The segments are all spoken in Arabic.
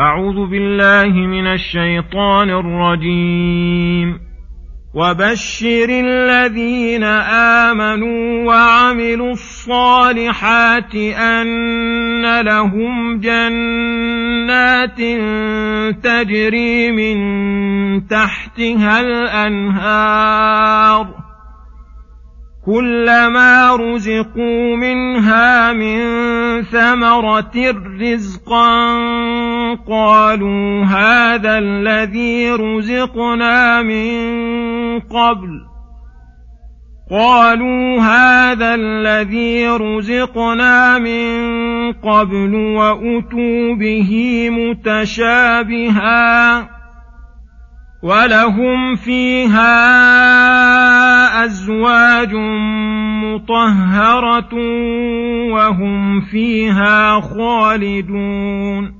أعوذ بالله من الشيطان الرجيم. وبشر الذين آمنوا وعملوا الصالحات أن لهم جنات تجري من تحتها الأنهار. كلما رزقوا منها من ثمرة رزقا قالوا هذا الذي رزقنا من قبل. قالوا هذا الذي رزقنا من قبل وأتوا به متشابها ولهم فيها أزواج مطهرة وهم فيها خالدون.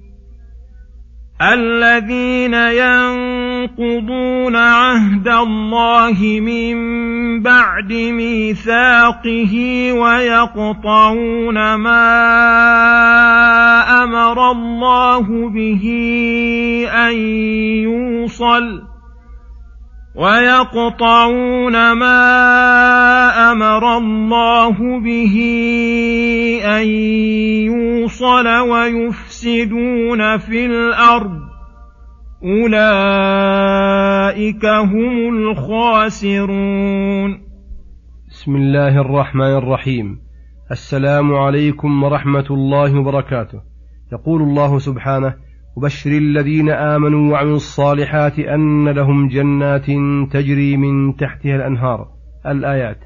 الذين ينقضون عهد الله من بعد ميثاقه ويقطعون ما أمر الله به أن يوصل ويقطعون ما أمر الله به أن يوصل ويفسدون في الأرض. أولئك هم الخاسرون. بسم الله الرحمن الرحيم. السلام عليكم ورحمة الله وبركاته. يقول الله سبحانه وبشر الذين آمنوا وعملوا الصالحات أن لهم جنات تجري من تحتها الأنهار. الآيات.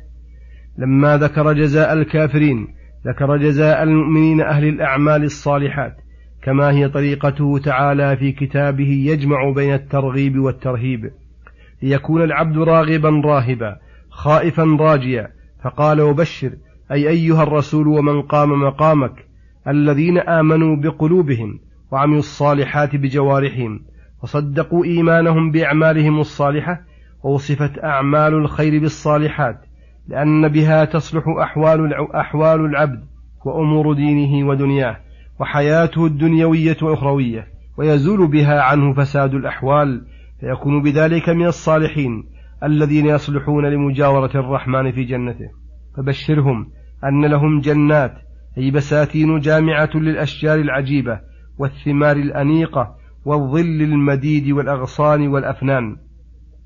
لما ذكر جزاء الكافرين ذكر جزاء المؤمنين أهل الأعمال الصالحات. كما هي طريقته تعالى في كتابه يجمع بين الترغيب والترهيب. ليكون العبد راغبا راهبا خائفا راجيا. فقال وبشر أي أيها الرسول ومن قام مقامك الذين آمنوا بقلوبهم وعملوا الصالحات بجوارحهم وصدقوا إيمانهم بأعمالهم الصالحة ووصفت أعمال الخير بالصالحات لأن بها تصلح أحوال أحوال العبد وأمور دينه ودنياه. وحياته الدنيوية والأخروية ويزول بها عنه فساد الأحوال فيكون بذلك من الصالحين الذين يصلحون لمجاورة الرحمن في جنته. فبشرهم أن لهم جنات أي بساتين جامعة للأشجار العجيبة والثمار الأنيقة والظل المديد والأغصان والأفنان.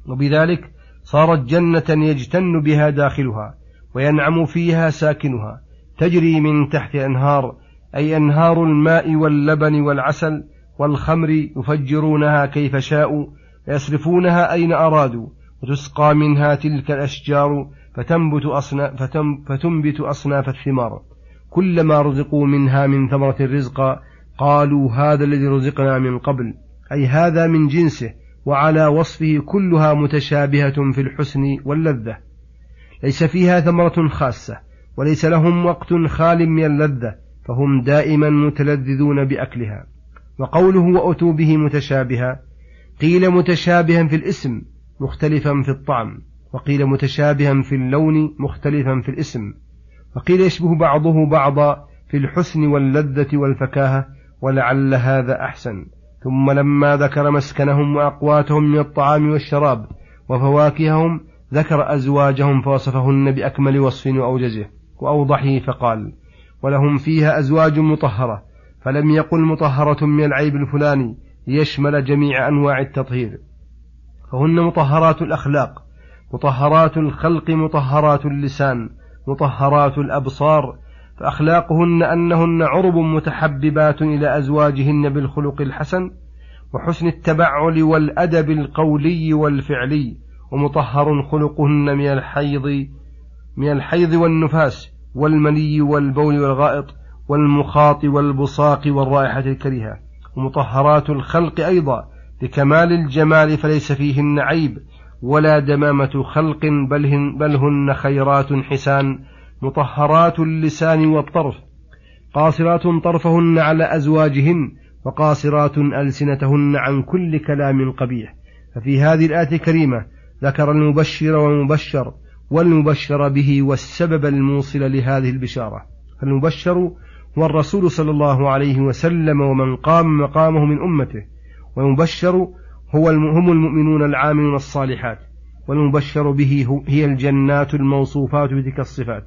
وبذلك صارت جنة يجتن بها داخلها وينعم فيها ساكنها تجري من تحت أنهار أي أنهار الماء واللبن والعسل والخمر يفجرونها كيف شاءوا ويصرفونها أين أرادوا وتسقى منها تلك الأشجار فتنبت أصناف, فتنبت أصناف الثمار. كلما رزقوا منها من ثمرة الرزق قالوا هذا الذي رزقنا من قبل أي هذا من جنسه وعلى وصفه كلها متشابهة في الحسن واللذة. ليس فيها ثمرة خاصة وليس لهم وقت خال من اللذة فهم دائما متلذذون بأكلها وقوله وأتوا به متشابها قيل متشابها في الاسم مختلفا في الطعم وقيل متشابها في اللون مختلفا في الاسم وقيل يشبه بعضه بعضا في الحسن واللذة والفكاهة ولعل هذا أحسن. ثم لما ذكر مسكنهم وأقواتهم من الطعام والشراب وفواكههم ذكر أزواجهم فوصفهن بأكمل وصف وأوجزه وأوضحه فقال ولهم فيها أزواج مطهرة فلم يقل مطهرة من العيب الفلاني ليشمل جميع أنواع التطهير. فهن مطهرات الأخلاق مطهرات الخلق مطهرات اللسان مطهرات الأبصار فأخلاقهن أنهن عرب متحببات إلى أزواجهن بالخلق الحسن وحسن التبعل والأدب القولي والفعلي ومطهر خلقهن من الحيض من الحيض والنفاس والمني والبول والغائط والمخاط والبصاق والرائحة الكريهة ومطهرات الخلق أيضا لكمال الجمال فليس فيهن عيب ولا دمامة خلق بل هن, بل هن خيرات حسان مطهرات اللسان والطرف قاصرات طرفهن على أزواجهن وقاصرات ألسنتهن عن كل كلام قبيح ففي هذه الآية الكريمة ذكر المبشر والمبشر والمبشر به والسبب الموصل لهذه البشارة. فالمبشر هو الرسول صلى الله عليه وسلم ومن قام مقامه من أمته. والمبشر هو هم المؤمنون العاملون الصالحات. والمبشر به هي الجنات الموصوفات بتلك الصفات.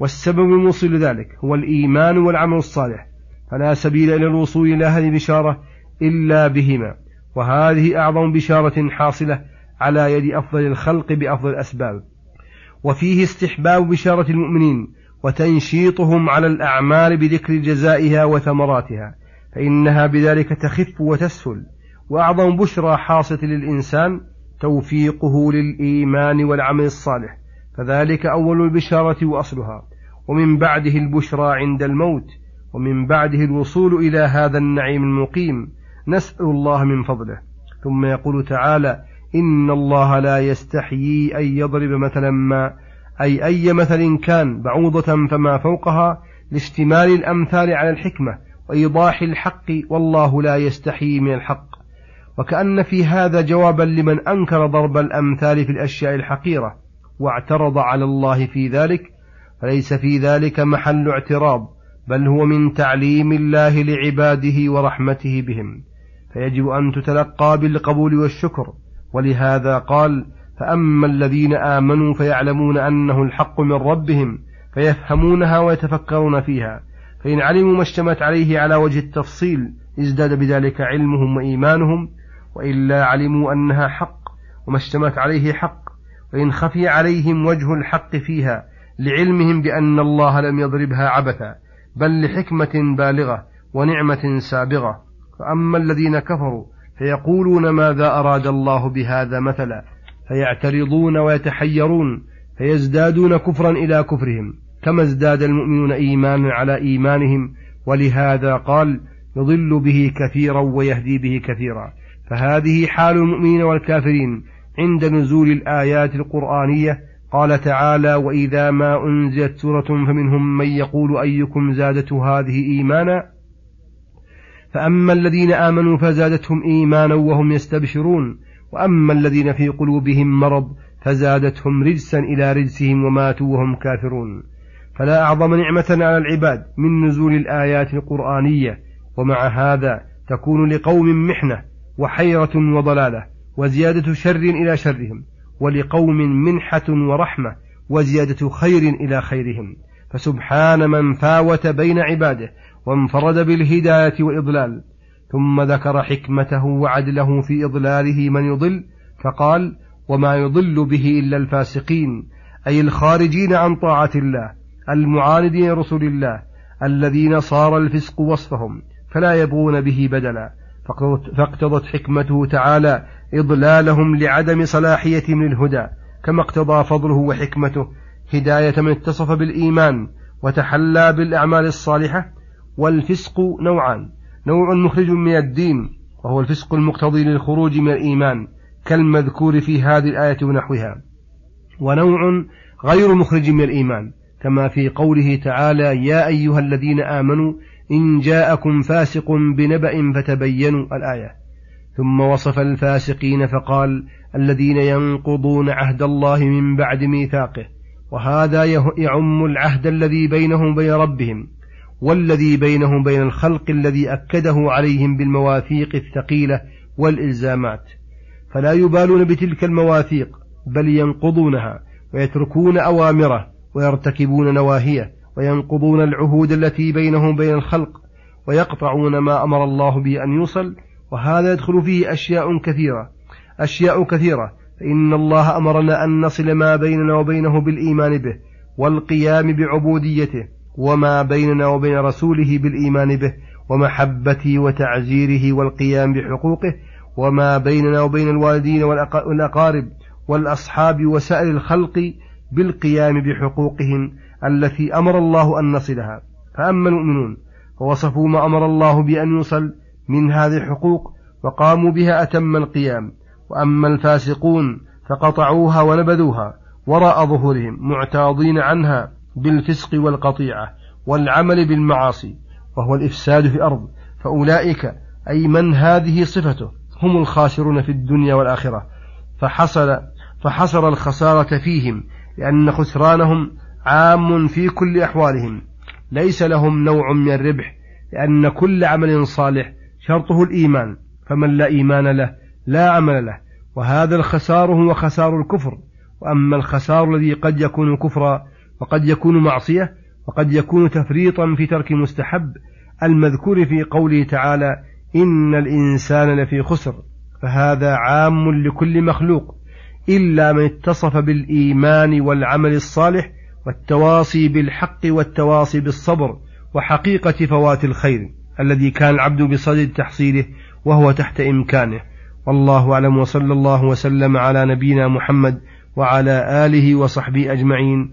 والسبب الموصل ذلك هو الإيمان والعمل الصالح. فلا سبيل إلى الوصول إلى هذه البشارة إلا بهما. وهذه أعظم بشارة حاصلة على يد أفضل الخلق بأفضل الأسباب. وفيه استحباب بشارة المؤمنين وتنشيطهم على الأعمال بذكر جزائها وثمراتها فإنها بذلك تخف وتسهل وأعظم بشرى حاصلة للإنسان توفيقه للإيمان والعمل الصالح فذلك أول البشارة وأصلها. ومن بعده البشرى عند الموت ومن بعده الوصول إلى هذا النعيم المقيم نسأل الله من فضله. ثم يقول تعالى إن الله لا يستحيي أن يضرب مثلا ما أي أي مثل كان بعوضة فما فوقها لاشتمال الأمثال على الحكمة وإيضاح الحق والله لا يستحيي من الحق. وكأن في هذا جوابا لمن أنكر ضرب الأمثال في الأشياء الحقيرة واعترض على الله في ذلك فليس في ذلك محل اعتراض بل هو من تعليم الله لعباده ورحمته بهم. فيجب أن تتلقى بالقبول والشكر. ولهذا قال فأما الذين آمنوا فيعلمون أنه الحق من ربهم فيفهمونها ويتفكرون فيها فإن علموا ما اشتمت عليه على وجه التفصيل ازداد بذلك علمهم وإيمانهم وإلا علموا أنها حق وما اشتمت عليه حق وإن خفي عليهم وجه الحق فيها لعلمهم بأن الله لم يضربها عبثا بل لحكمة بالغة ونعمة سابغة. فأما الذين كفروا فيقولون ماذا أراد الله بهذا مثلا؟ فيعترضون ويتحيرون فيزدادون كفرا إلى كفرهم. كما ازداد المؤمنون إيمانا على إيمانهم ولهذا قال يضل به كثيرا ويهدي به كثيرا. فهذه حال المؤمنين والكافرين عند نزول الآيات القرآنية. قال تعالى وإذا ما أنزلت سورة فمنهم من يقول أيكم زادته هذه إيمانا؟ فأما الذين آمنوا فزادتهم إيمانا وهم يستبشرون وأما الذين في قلوبهم مرض فزادتهم رجسا إلى رجسهم وماتوا وهم كافرون. فلا أعظم نعمة على العباد من نزول الآيات القرآنية ومع هذا تكون لقوم محنة وحيرة وضلالة وزيادة شر إلى شرهم ولقوم منحة ورحمة وزيادة خير إلى خيرهم. فسبحان من فاوت بين عباده وانفرد بالهداية والإضلال ثم ذكر حكمته وعدله في إضلاله من يضل فقال وما يضل به إلا الفاسقين أي الخارجين عن طاعة الله المعاندين رسل الله الذين صار الفسق وصفهم فلا يبغون به بدلا فاقتضت حكمته تعالى إضلالهم لعدم صلاحيتهم للهدى كما اقتضى فضله وحكمته هداية من اتصف بالإيمان وتحلى بالأعمال الصالحة والفسق نوعان. نوع مخرج من الدين وهو الفسق المقتضي للخروج من الإيمان كالمذكور في هذه الآية ونحوها. ونوع غير مخرج من الإيمان كما في قوله تعالى يا أيها الذين آمنوا إن جاءكم فاسق بنبأ فتبينوا الآية. ثم وصف الفاسقين فقال الذين ينقضون عهد الله من بعد ميثاقه وهذا يعم العهد الذي بينهم بين ربهم والذي بينهم بين الخلق الذي أكده عليهم بالمواثيق الثقيلة والإلزامات. فلا يبالون بتلك المواثيق بل ينقضونها ويتركون أوامره ويرتكبون نواهيه وينقضون العهود التي بينهم بين الخلق ويقطعون ما أمر الله به أن يوصل. وهذا يدخل فيه أشياء كثيرة أشياء كثيرة. فإن الله أمرنا أن نصل ما بيننا وبينه بالإيمان به والقيام بعبوديته وما بيننا وبين رسوله بالإيمان به ومحبته وتعزيره والقيام بحقوقه وما بيننا وبين الوالدين والأقارب والأصحاب وسائر الخلق بالقيام بحقوقهم التي أمر الله أن نصلها. فأما المؤمنون فوصفوا ما أمر الله بأن يوصل من هذه الحقوق وقاموا بها أتم القيام. وأما الفاسقون فقطعوها ونبذوها وراء ظهورهم معتاضين عنها بالفسق والقطيعة والعمل بالمعاصي وهو الإفساد في الأرض. فأولئك أي من هذه صفته هم الخاسرون في الدنيا والآخرة. فحصل فحصر الخسارة فيهم لأن خسرانهم عام في كل أحوالهم. ليس لهم نوع من الربح لأن كل عمل صالح شرطه الإيمان. فمن لا إيمان له لا عمل له. وهذا الخسار هو خسار الكفر. وأما الخسار الذي قد يكون كفرا وقد يكون معصية وقد يكون تفريطا في ترك مستحب. المذكور في قوله تعالى إن الإنسان لفي خسر. فهذا عام لكل مخلوق إلا من اتصف بالإيمان والعمل الصالح والتواصي بالحق والتواصي بالصبر وحقيقة فوات الخير الذي كان العبد بصدد تحصيله وهو تحت إمكانه. والله أعلم وصلى الله وسلم على نبينا محمد وعلى آله وصحبه أجمعين.